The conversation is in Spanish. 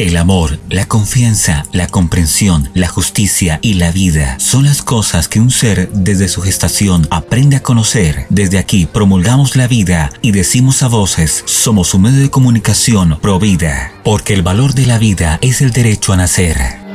El amor, la confianza, la comprensión, la justicia y la vida son las cosas que un ser desde su gestación aprende a conocer. Desde aquí promulgamos la vida y decimos a voces, somos un medio de comunicación pro vida, porque el valor de la vida es el derecho a nacer.